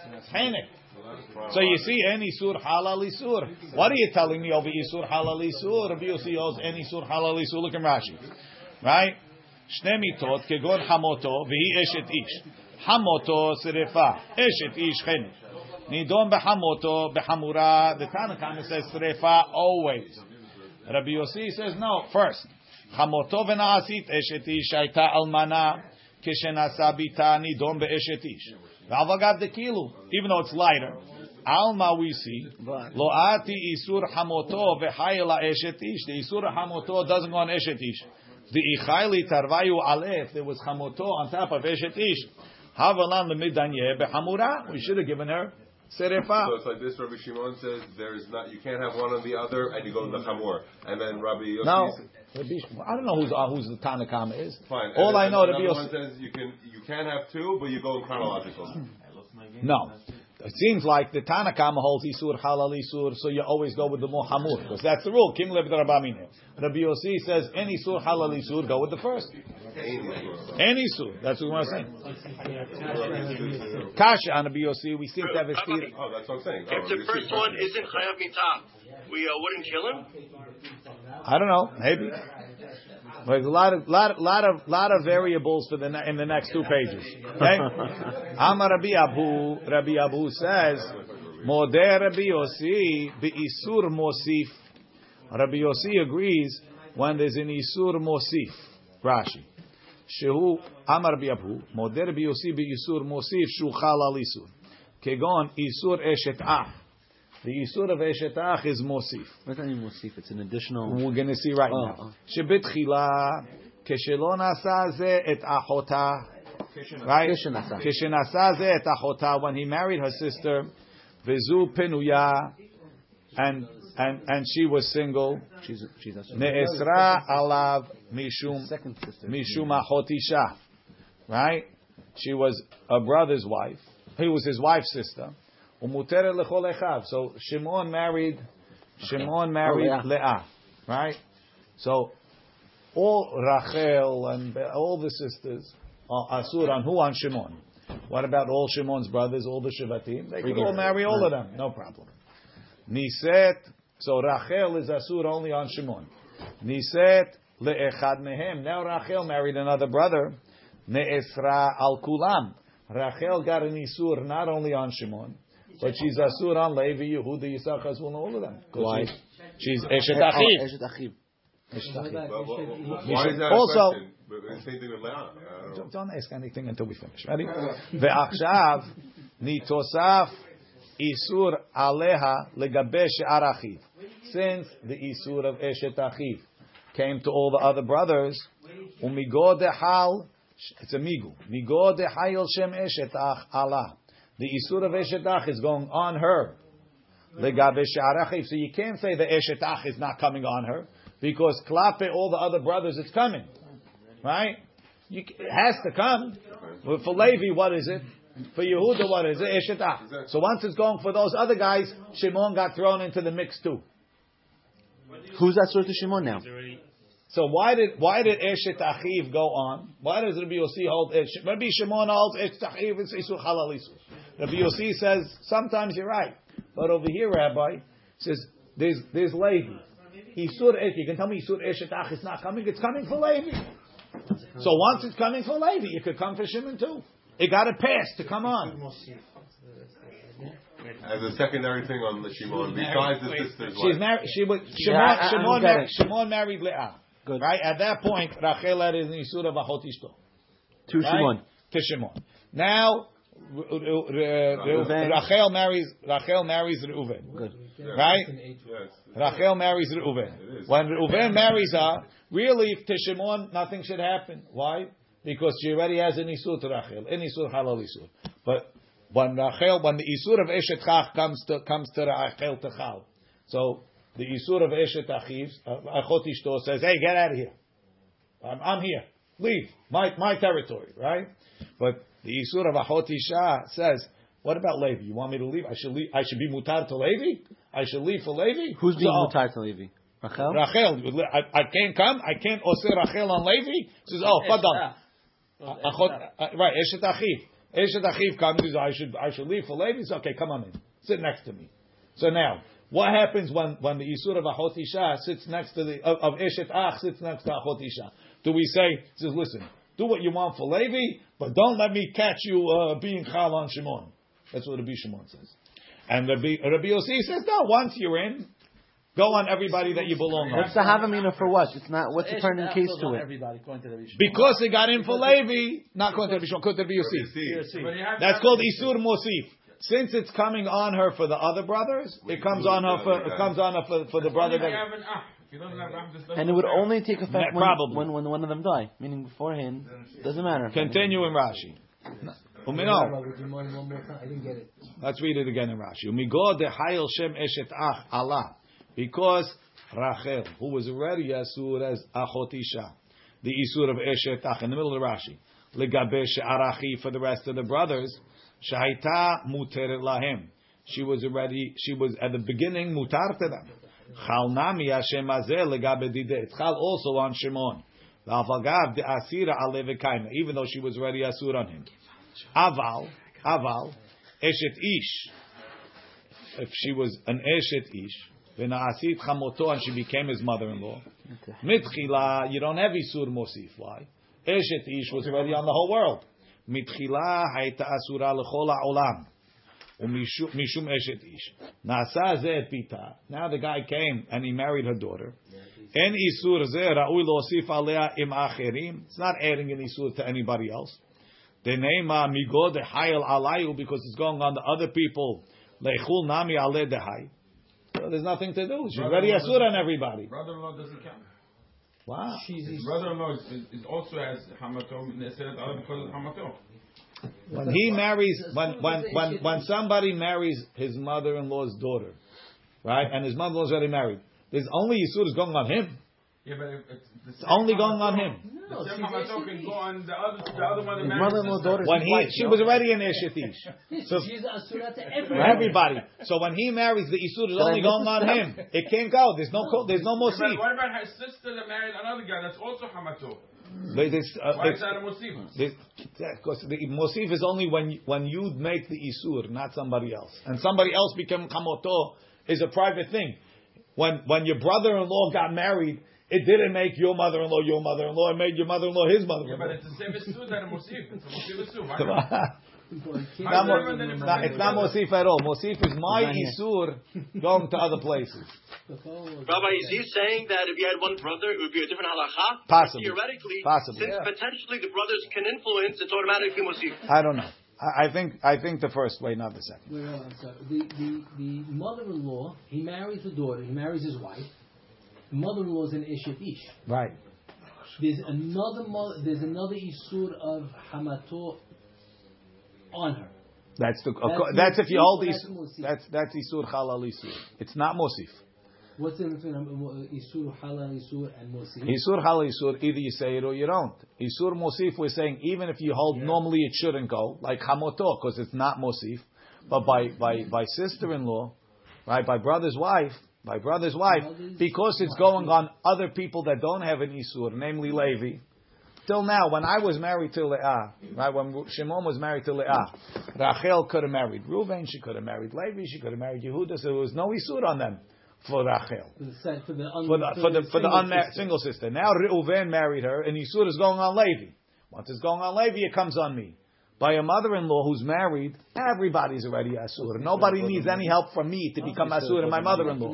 So you see, any sur halal isur. What are you telling me over isur halal isur? Rabbi Yossi owes any sur halal isur. Look at Rashi, right? Shne mitot kegon hamoto v'hi eshet ish. Hamoto serefa eshet ish chenet. Nidon behamoto behamura. The Tanakhama says serefa always. Rabbi Yossi says no. First, hamoto v'naasit eshet ish almana kishenasa bita nidon be'eshet ish. V'avagav dekilu. Even though it's lighter. Alma we see. Lo ati isur hamoto v'chayla eshet ish. The isur hamoto doesn't go on eshet ish. The ichayli tarvayu alef. There was hamoto on top of eshet ish. Havalan lemidanye behamura. We should have given her. So it's like this. Rabbi Shimon says there is not. You can't have one or the other, and you go to the chamor. And then Rabbi Yossi. No, says- Rabbi- I don't know who's uh, who's the Tanakama is. Fine. All then I know, another Rabbi Yossi. says you can you can have two, but you go in chronological. No. It seems like the Tanakama holds Isur halal Isur, so you always go with the more hamur, because that's the rule. Kim lev Rabamine. Rabbi Yossi says any Isur halal Isur, go with the first. Any Isur. That's what we're saying. Kasha on Rabbi Yossi, we seem to have a steer. Oh, that's what I'm saying. If Oh, the first one isn't Chayav Mitah, we uh, wouldn't kill him? I don't know, maybe. There's a lot of lot, lot of lot of variables for the ne- in the next two pages. Okay, Amar Rabbi Abu Rabbi Abu says, Modeh Rabbi Yossi beisur mosif. Rabbi Yossi agrees when there's an isur mosif. Rashi. Shehu Amar Rabbi Abu Modeh Rabbi Yossi beisur mosif shu chalal isur. Kegon isur eshet ah. The isur of eshet ah is mosif. What does that mean, Musif? It's an additional. we're going to see right Oh, now. oh. שבתחילה, כשלא נשא זה את אחותה, right? כשנשא. כשנשא זה את אחותה, when he married her sister, וזו פנויה, and, and, and she was single, She's she's a נאסרה עליו משום, second sister. משום אחות אישה, right? She was a brother's wife. He was his wife's sister. Lechol echav. So Shimon married, Shimon married oh, yeah. Leah, right? So all Rachel and all the sisters are asur on who on Shimon. What about all Shimon's brothers, all the Shivatim? They can all marry all of them, no problem. Niset, so Rachel is asur only on Shimon. Niset le'echad mehem. Now Rachel married another brother. Ne'esra al kulam. Rachel got an isur not only on Shimon, but she's asur on Levi, Yehuda, Yisachar, Zvulun, all of them. 'Cause Why? She's, she's Eshet Achiv. Eshet Achiv. Eshet Achiv. But wh- wh- Why is that Also- a question? But the same thing with Leah. I don't know. Don't, don't ask anything until we finish. Ready? ועכשיו נתוסף איסור עליה לגבי שאר אחיו. Since the isur of Eshet Achiv came to all the other brothers, umigo dehal, it's a migu, migo dehayel shem Eshet Ach Allah. The isur of Eshet Ach is going on her. Legabe she'ar. So you can't say the Eshet Ach is not coming on her, because klape all the other brothers it's coming. Right? You, it has to come. But for Levi, what is it? For Yehuda, what is it? Eshet Ach. So once it's going for those other guys, Shimon got thrown into the mix too. Who's that sort of Shimon now? So why did why did Eshet Achiv go on? Why does Rabbi Yossi hold? Esh- Rabbi Shimon holds Eshet Achiv is Isur Halal Isur. Rabbi Yossi says sometimes you're right, but over here, Rabbi says there's there's Levi. Isur Esh. You can tell me Isur Eshet Ach is not coming. It's coming for Levi. So once it's coming for Levi, it could come for Shimon too. It got a pass to come on. As a secondary thing on the Shimon, besides the sister's She's married. She was Shimon. Yeah, I- I Shimon, married. Shimon married Leah. Good. Right at that point, Rachel had his Isur of Achot Ishto. To Right? Shimon. To Shimon. Now. Rachel marries Rachel marries Reuven. Good. Right? Rachel marries Reuven. When Reuven marries her, really to Shimon nothing should happen. Why? Because she already has an isur to Rachel, an isur halal isur. But when Rachel, when the isur of Eshet Chach comes to comes to Rachel to Chal, so the isur of Eshet Achiv, uh, Achot Ishto says, "Hey, get out of here! I'm, I'm here. Leave my my territory." Right? But the isur of Achot Isha says, "What about Levi? You want me to leave? I should leave. I should be mutar to Levi. I should leave for Levi. Who's being So- mutar to Levi? Rachel? Rachel, I, I can't come. I can't osir Rachel on Levi. Says, oh, fadal. Achot- uh, Right, Eshet Achiv. Eshet Achiv comes. Says, I should, I should leave for Levi. Says, okay, come on in. Sit next to me. So now, what happens when, when the Yisur of Achot Isha sits next to the, of, of Eshet Ach sits next to Achot Isha? Do we say, says, listen, do what you want for Levi, but don't let me catch you uh, being Chal on Shimon. That's what Rabbi Shimon says. And Rabbi, Rabbi Yossi says, no, once you're in, go on everybody that you belong on. What's the Havamina for what? It's not. What's the pertinent case to it? Everybody, to. Because they got in for Levi, not going to be going to be Yosef. That's called Isur Mosif. Since it's coming on her for the other brothers, it comes on her for it comes on her for, for the brother that. And it would only take effect Ma- when, probably. when, when one of them die. Meaning beforehand, doesn't matter. Continue in Rashi. Umino. Would you mind one more time? I didn't get it. Let's read it again in Rashi. Umigo dehayil shem eshet ach Allah. Because Rachel, who was already Asur as Achot Isha, the Isur of Eshet Ach, in the middle of the Rashi. Legabe she'arachi for the rest of the brothers, Shaita muteret lahem. She was already, she was at the beginning mutar to them. Chal nami Hashem azeh legabe dideh. It's chal also on Shimon. V'avagav de asira ale v'kaima. Even though she was already Asur on him. Aval, Aval, Eshet Ish. If she was an Eshet Ish, v'na'asit chamoto, and she became his mother-in-law. Mitchila, you don't have Isur Mosif. Why? Eshet Ish was already on the whole world. Mitchila hayta asura l'chol ha'olam. Mishum Eshet Ish. Nasa zeh pita. Now the guy came and he married her daughter. En Isur zeh ra'ui lo'osif alea im acherim. It's not adding an Isur to anybody else. The name migo de hayel alayu because it's going on the other people. Leichul nami ale dehai. So there's nothing to do. She's already asur on everybody. Brother-in-law doesn't count. Wow. His brother-in-law is, is, is also has hamato neseret other because of hamato. When he marries, when when when when somebody marries his mother-in-law's daughter, right, and his mother-in-law's already married, there's only yisur is going on him. Yeah, but if it's, It's only going on hamato- him. The same hamato can go on the other, the other one. that His married mother-in-law sister. daughter's When he, wife, she no? was already an eshetish. So She's asura to for everyone. everybody. So when he marries, the isur is only going on him. It can't go. There's no co- there's no Yeah, but what about her sister that married another guy that's also hamato? But it's, uh, Why is that a musibah? Because the mosif is only when when you make the isur, not somebody else, and somebody else become kamoto is a private thing. when when your brother-in-law got married, it didn't make your mother-in-law your mother-in-law. It made your mother-in-law his mother-in-law. But it's the same issue that a Mosif. It's a Mosif issue. Why not? on. It's not, mo- it's not- it's not Mosif at all. Mosif is my Isur going to other places. Rabbi, is he saying that if you had one brother, it would be a different halacha? Possibly. Theoretically, Possibly. since potentially the brothers can influence, it's automatically Mosif. I don't know. I, I think I think the first way, not the second. Wait, hold on, I'm sorry. The, the, the mother-in-law, he marries the daughter, he marries his wife. The mother-in-law is an Eshet Ish. Right. There's another there's another Isur of Hamato on her. That's the. That's That's, if you hold Isur. that's That's Isur Halal Isur. It's not Mosif. What's the difference between um, Isur Halal Isur and Mosif? Isur Halal Isur. Either you say it or you don't. Isur Mosif. We're saying even if you hold normally it shouldn't go like Hamoto because it's not Mosif, but by by by sister-in-law, right? By brother's wife. By brother's wife, because it's going on other people that don't have an Isur, namely Levi. Till now, when I was married to Leah, right, when Shimon was married to Leah, Rachel could have married Reuven, she could have married Levi, she could have married Yehuda, so there was no Isur on them for Rachel. For the, for the, un- For the, for the, for the unmarried sister. single sister. Now Reuven married her, and Isur is going on Levi. Once it's going on Levi, it comes on me. By a mother-in-law who's married, everybody's already Asur. Nobody needs any help from me to become Asur and my mother-in-law.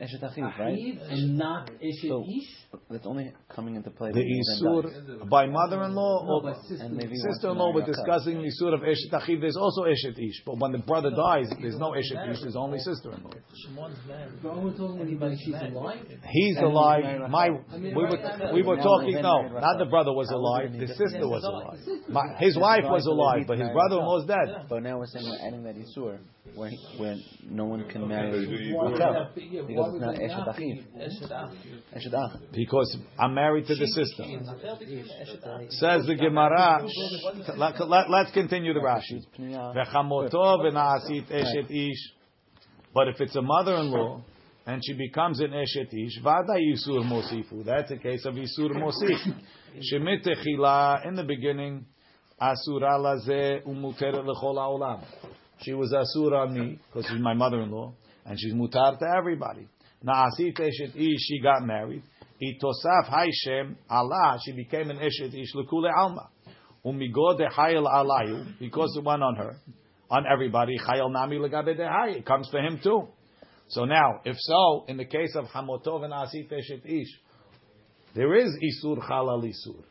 Now we're saying the Isur is the Eshet Eshet Achiv, right? And not Eshet So- Ish. That's only coming into play. The when Reuven dies. Isur by mother-in-law No, or sister. And maybe wants to sister-in-law, we're discussing the Isur of Eshet Achiv. There's also Eshet Ish. But when the brother dies, there's no Eshet Ish, there's only sister-in-law. Shimon's married. But we're talking when, he, when she's alive. He's alive. My, we were, we were talking, no, not the brother was alive, was the sister was alive. My, his wife was alive, but his brother-in-law's dead. But now we're saying we're adding that Isur, where, he- where no one can Okay, marry do you- Why would Rachel. that be- yeah, why Because it's not Eshet Achiv. Eshet Ach. Because I'm married to the sister. Rachel became Eshet Ach. Says the Gemara. Let, let, let's continue the Rashi. Pniya. V'chamoto v'na'asit eshet ish. But if it's a mother-in-law and she becomes an eshet ish, vada yisur mosifu. That's a case of yisur mosif. Shemit techila in the beginning, asura lazeh umuteret lechol haolam. She was asur on me because she's my mother-in-law, and she's mutar to everybody. Na'asit eshet ish. She got married. Itosaf haishem Allah. She became an eshet ish lekule alma. Umigo de hayel alayu because it went on her, on everybody. Chayel nami legabe de hay. It comes for him too. So now, if so, in the case of hamotov and asit eshet ish, there is isur halal isur.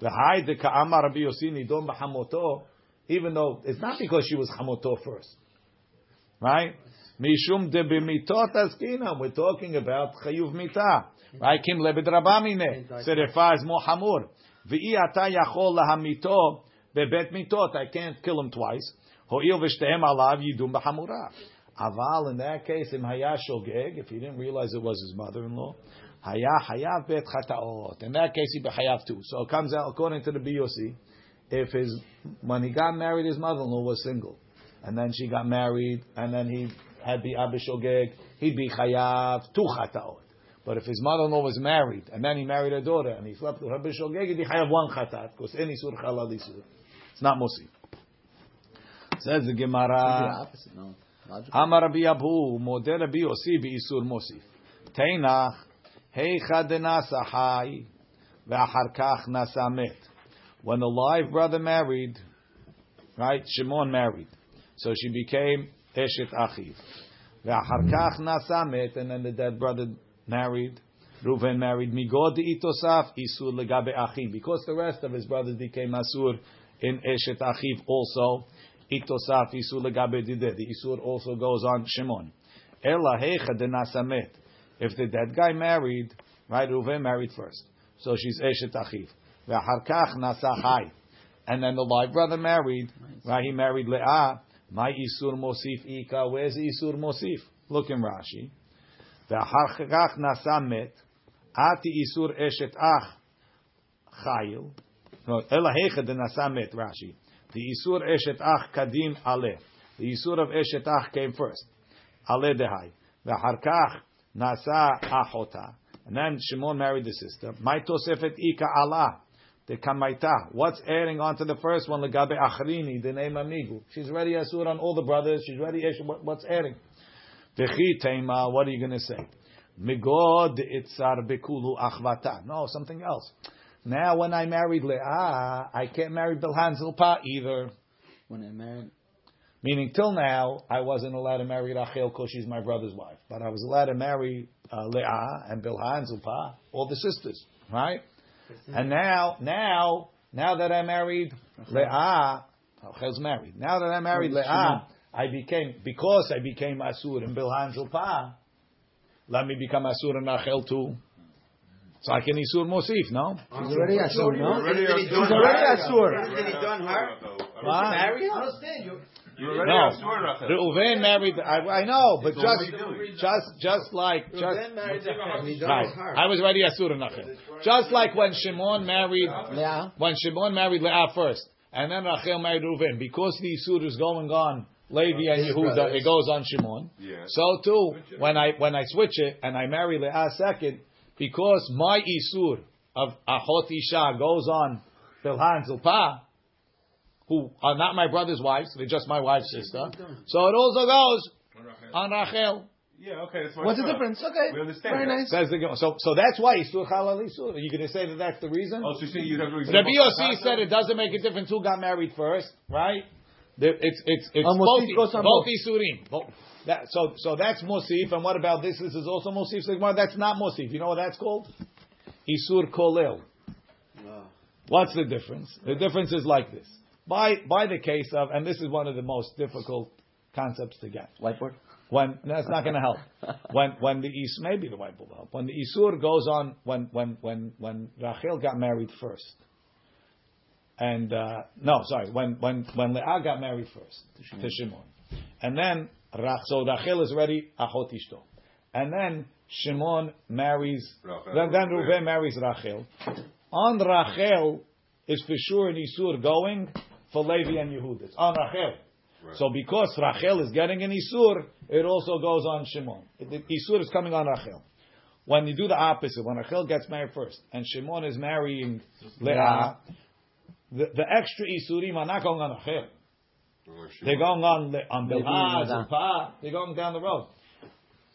The hay de ka'amar Rabbi Yossi nidon b'hamoto, even though it's not because she was hamoto first, right? Mishum de b'mitot askina. We're talking about chayuv mitah, right? Kim lebed rabamine. Serefa is more hamur. V'i ata yachol lahamito bebet mitot. I can't kill him twice. Ho'il v'shtehem alav yidum b'hamura. Aval, in that case, im haya shogeg, if he didn't realize it was his mother-in-law, haya hayav bet chataot. In that case, he be hayav too. So it comes out, according to the BOC, if his, when he got married, his mother-in-law was single. And then she got married, and then he had the abishogeg, he'd be chayav two chataot. But if his mother-in-law was married, and then he married a daughter, and he slept with her bishogeg, he'd be chayav one chatat, because any sur halal isur. It's not mosi. Says the Gemara. opposite, no. Logical. Amar Rabbi Abu, model Rabbi Yossi be'isur mosif. Teinach, heicha denasa hai, ve'achar kach nasa met. When the live brother married, right, Shimon married, so she became eshet achiv. Ve'achar kach nasa met, and then the dead brother married. Reuven married Migod itosaf isur legabe achiv, because the rest of his brothers became asur in eshet achiv also. Itosaf isur legabe dideh. The isur also goes on Shimon. Ela hecha denasamet. If the dead guy married, right, Reuven married first, so she's eshet achiv. Ve'achar kach nasa chai. And then the live brother married, right? He married Leah. My isur mosif ika. Where's the isur mosif? Look in Rashi. Ve'achar kach nasa met. Ati isur eshet ach chayil. No, ela hecha denasa met. Rashi. The Isur Eshet Ach Kadim Ale. The Isur of Eshet Ach came first. Ale Dehai. V'harkach Nasa Achota. And then Shimon married the sister. My Tosefet Ika Allah. The Kamaita. What's adding on to the first one? Legabe Achrini, the name Amigu. She's ready Asur on all the brothers. She's ready. What's adding? V'chi tema, what are you going to say? Migod itzar bekulu achvata. No, something else. Now, when I married Leah, I can't marry Bilhan Zilpa either. When I married, Meaning, till now, I wasn't allowed to marry Rachel because she's my brother's wife. But I was allowed to marry uh, Leah and Bilha and Zilpah, all the sisters, right? And now, now, now that I married Leah, Rachel's married. Now that I married Leah, I became, because I became Asur and Bilha and Zilpah, let me become Asur and Rachel too. So I can Isur Mosif, no? She's already Asur, no? Already She's Asur. already Asur. Did he done her? What? Marry her? I understand you. You're already No, Reuven married. I, I know, but So just, are you doing? just, just like, just. Then married her. He done Right. I was already Asur Nachem. Just like when Shimon married, Leah. when Shimon married Leah first, and then Rachel married Reuven, because the Isur is going on Levi and Yehuda, it goes on Shimon. Yeah. So too, when I when I switch it and I marry Leah second, because my Isur of Ahot Isha goes on Bilhan Zilpah, who are not my brother's wives, they're just my wife's sister. So it also goes on Rachel. Yeah, okay. That's What's the difference? Okay. We understand. Very that. nice. Says the Gemara. So so that's why Isur Halal Isur. Are you going to say that that's the reason? Oh, so you think you'd have to The BOC said it doesn't make a difference who got married first, right? It's it's it's Oh, both Mosif goes on both both. isurim. Both. That, so so that's Mosif, and what about this? This is also Mosif. So That's not Mosif. You know what that's called? Isur kolel. What's the difference? The difference is like this. By by the case of, and this is one of the most difficult concepts to get. Whiteboard. When that's not going to help. When when the is maybe the wife will help. When the isur goes on, when when when when Rachel got married first, and uh, no, sorry, when when when Leah got married first to Shimon, and then Rach, so Rachel is ready achot ishto, and then Shimon marries, Rachel. then then Reuven marries Rachel. On Rachel is for sure an isur going for Levi and Yehuda. It's on ah, Rachel. Right. So because Rachel is getting an Isur, it also goes on Shimon. The Isur is coming on Rachel. When you do the opposite, when Rachel gets married first, and Shimon is marrying Leah, the, the extra Isurim are not going on Rachel. They're going on Le- on Maybe Bilhah, Yehuda. They're going down the road.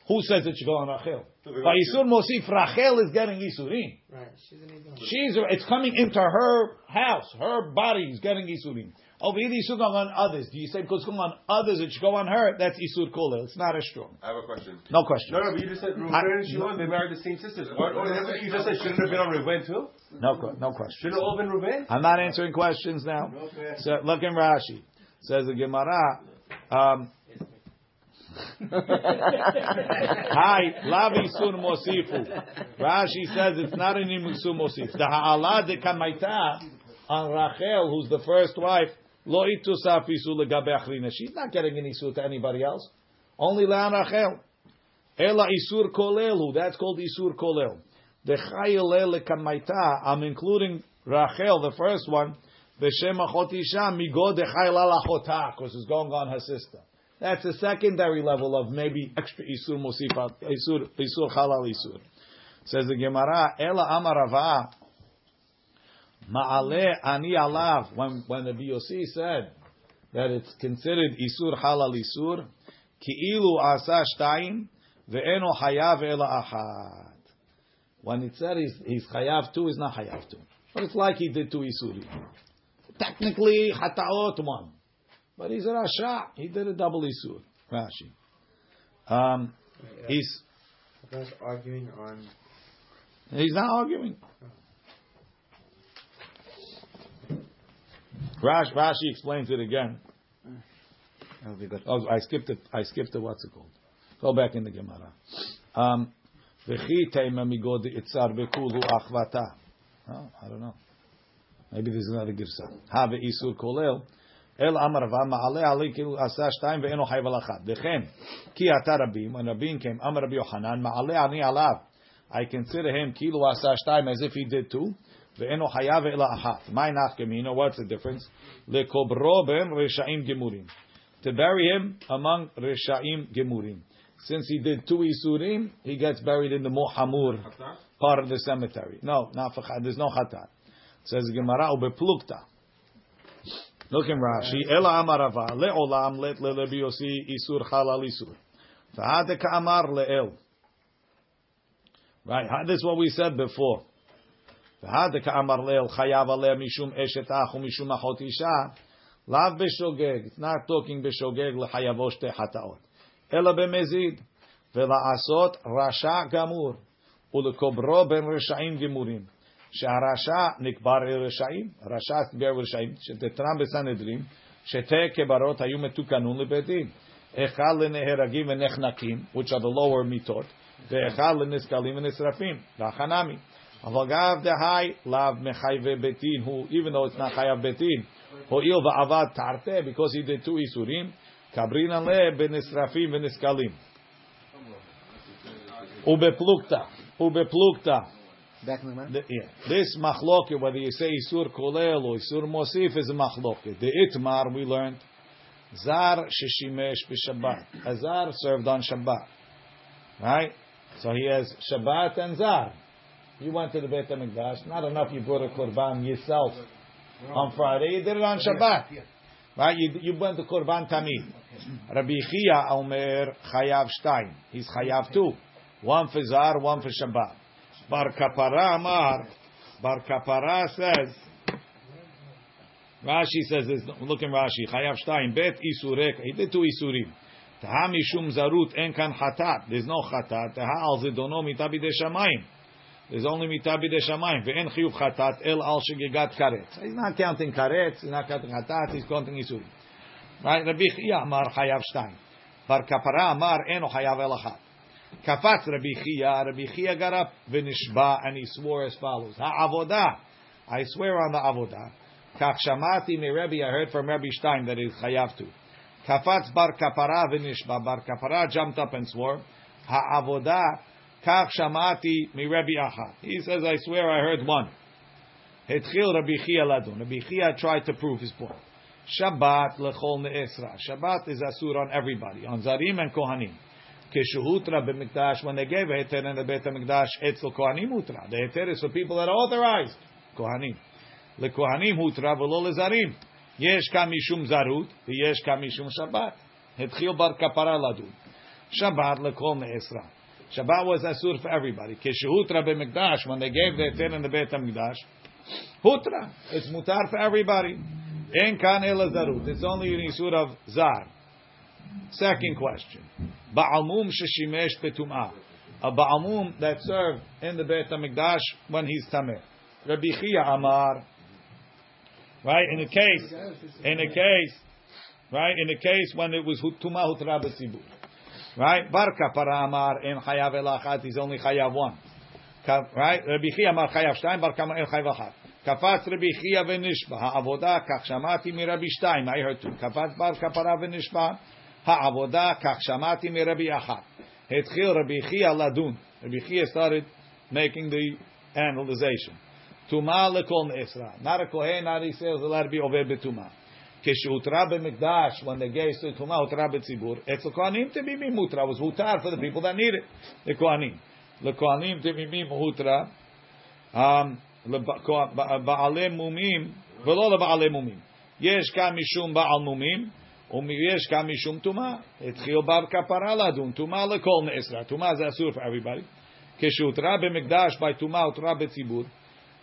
Who says it should go on Rachel? So they By go- Isur Mosif, Rachel is getting Isurim. Right. She's an Edom. She's it's coming into her house. Her body is getting isurim. Over here, the isur going on others. Do you say because it's going on others, it should go on her? That's isur kolel. It's not as strong. I have a question. No question. No, no, but you just said Reuven I- and Shimon, they married the same sisters. Or, or that's what you just said. Shouldn't it have been on Reuven too? No, que- no question. Shouldn't it all been Reuven? I'm not answering questions now. So look in Rashi. Says the Gemara. Um, Hi, lavi sun mosifu. Rashi says it's not an imusu mosif. The ha'ala de kamaita on Rachel, who's the first wife, lo itusaf isu legabe. She's not getting an isu to anybody else. Only le'an Rachel. Ela isur kolelu. That's called isur kolel. The chayel kamaita. I'm including Rachel, the first one. B'shem achot isha migo de chayel achota, because it's going on her sister. That's a secondary level of maybe extra isur mosifa, isur isur halal isur. Says the Gemara, Ela amarava ma'ale ani alav. When when the VOC said that it's considered isur halal isur, ki'ilu asa shtayim ve'eno hayav ela achad. When it said he's, he's chayav two, he's not hayav two. But it's like he did two isuri. Technically, hataot one. But he's a Rasha. He did a double Isur. Rashi. Um, he's I arguing on. he's not arguing. Rash, Rashi explains it again. That would be good. Oh, I skipped it. I skipped it. What's it called? Go back in the Gemara. Um, V'chi teima migod itzar bekulu achvata. Oh, I don't know. Maybe this there's another girsa. Have isur kolel. El amar va ma'ale ali kilu asa shtayim ve'eno hayv al achad. Dechem ki ata rabim. When Rabin came, amar Rabbi Yochanan ma'ale ani alav. I consider him kilu asa shtayim as if he did two. Ve'eno hayav ela achat. My nafkamino. What's the difference? Lekobro ben reshaim gemurim. To bury him among reshaim gemurim. Since he did two isurim, he gets buried in the muhamur part of the cemetery. No, not for. There's no chatat. Says the Gemara ubeplukta. Look in Rashi. Ela amarava leolam let lelebiosi isur halal isur. V'hada ka'amar le'el. Right, this is what we said before. V'hada ka'amar le'el chayav aleh mishum eshet ach mishum achot isha. Lav b'shogeg. It's not talking b'shogeg l'chayavo shte hataot. Ela b'mezid. V'la'asot rasha gamur. U'lekobro ben resha'im gemurim. שהרשע נקבר לרשעים, רשע נקבר לרשעים, שתתרם בסנהדרין, שתי קברות היו מתוקנון לבית דין. אחד לנהרגים ונחנקים, which are the lower מיתות, ואחד לנסקלים ונשרפים, והחנמי. אבל גם דהי לאו מחייבי בית דין, הוא, even though it's not חייב בית דין, הואיל ועבד תרתי, because he did two איסורים, קברינן לה בנשרפים ונסקלים. ובפלוגתא, ובפלוגתא, Back in the yeah. This machloket, whether you say Isur Kolel or Isur Mosif, is a machloket. The Itmar, we learned, Zar Shishimesh b'Shabbat. Zar served on Shabbat. Right? So he has Shabbat and Zar. You went to the Beit HaMikdash, not enough you brought a Korban yourself on Friday, you did it on Shabbat. Right? You, you went to Korban Tamid. Rabbi Chia Omer Chayav Shtayim. He's Chayav too. One for Zar, one for Shabbat. Bar Kapara Amar, Bar Kapara says, Rashi says this, look in Rashi, Chayav Shtayim, Bet Isurek, he did two Isurim. Taha Mishum Zarut, En Kan Chatat, there's no Chatat, Taha Al Zidono Mitabi De Shamayim. There's only Mitabi De Shamayim, Ve'en Chiyuv Chatat, El Al Shegegat Karetz. He's not counting Karetz, he's not counting Chatat, he's counting Isurim. Right? Rabbi Chia Amar Chayav Shtayim. Bar Kapara Amar, Eno Chayav El Achat. Kafat Rabbi Chia, Rabbi Chia got up, v'nishba, and he swore as follows: Ha'avodah, I swear on the avodah. Kach shamati mi Rabbi, I heard from Rabbi Stein that he's chayav to. Kafatz bar kapara v'nishba, bar kapara jumped up and swore. Ha'avodah, kach shamati mi Rabbi achat. He says, I swear I heard one. Hetchil Rabbi Chia ladun. Rabbi Chia tried to prove his point. Shabbat lechol ne'esra. Shabbat is asur on everybody, on zarim and kohanim. Keshuhutra b'mikdash, when they gave heter in the Beit HaMikdash, etzel kohanim utra. The heter is for people that are authorized. Kohanim. LeKohanim hutra v'lo lezarim. Yesh ka mishum zarut, v'yesh ka mishum shabbat. Hetchil bar kapara ladun. Shabbat lekol ne'esra. Shabbat was asur for everybody. Keshuhutra b'mikdash, when they gave the heter in the Beit HaMikdash, hutra. It's mutar for everybody. En kan ela zarut. It's only in isur of zar. Second question. Ba'amum sheshimesh betum'ah. A ba'amum that served in the Beit HaMikdash when he's tameh. Rabbi Chia Amar. Right? In a case, in a case, right? In a case when it was tumah hutra. Right? Bar Kapara Amar in chayav elachat. He's only chayav one. Right? Rabbi Chia Amar chayav shtayim. Barka Amar in chayav achat. קפץ רבי חייא ונשבע, העבודה, כך שמעתי מרבי שתיים, I heard two, קפץ בר כפרה ונשבע, העבודה כך שמעתי מרבי אחת. התחיל רבי חייא לדון, רבי חייא started making the analyzation. טומאה לכל נאסרה, not a kohen, not a sales, allowed to be עובד בטומאה. כשהותרה במקדש, when the gays to טומאה הותרה בציבור, אצל כהנים תמימים הותרה, was הותר for the people that need it, לכהנים. לכהנים תמימים הותרה, um, לבעלי מומים ולא לבעלי מומים. יש כאן משום בעל מומים ויש כאן משום טומאה. התחיל בר כפרה לדון, טומאה לכל נאסרה. טומאה זה אסור for everybody. כשהותרה במקדש, by טומאה הותרה בציבור.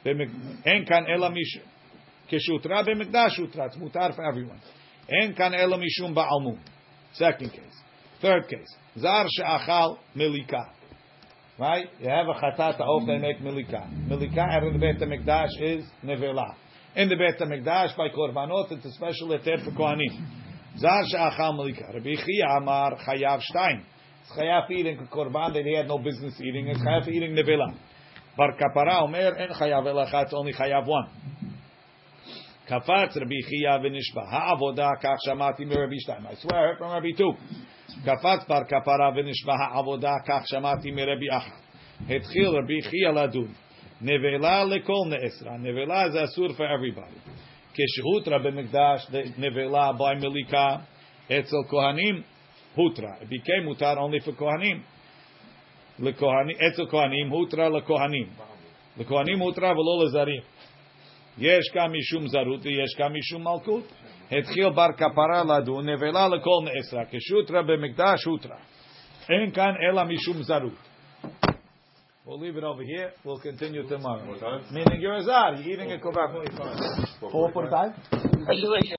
במק- אין כאן אלא משום... כשהותרה במקדש הותרה, it's מותר for everyone. אין כאן אלא משום בעל מום. Second case. Third case. זר שאכל מליקה. Right? You have a chatat of they make milika. Milika out of the Beit HaMikdash is nevela. In the Beit HaMikdash by korbanot it's a special eter for kohanim. Zar she'achal malika. Rabbi Chia Amar Chayav Shtayim. It's Chayav eating korban that he had no business eating. It's Chayav eating nevela. Bar kapara omer en Chayav elachat. Only Chayav one. Kafatz Rabbi Chia ונשבע, העבודה, כך שמעתי מרבי שתיים. I swear I heard from Rabbi two. קפץ בר כפרה ונשבע העבודה, כך שמעתי מרבי אחת. התחיל רבי חייא לדון. נבלה לכל נעשרה. נבלה זה אסור for everybody. כשהותרה במקדש, נבלה by מליקה, אצל כהנים, הותרה. It became מותר only for כהנים. אצל כהנים, הותרה לכהנים. לכהנים הותרה ולא לזרים. יש כאן משום זרות ויש כאן משום מלכות. התחיל בר כפרה לדון, נבלה לכל נאסרה, כשוטרה במקדש הותרה. En kan ela mishum zarut. We'll leave it over here. We'll continue tomorrow. Meaning you're a zar. You're eating a kebab. Four forty-five. Congratulations.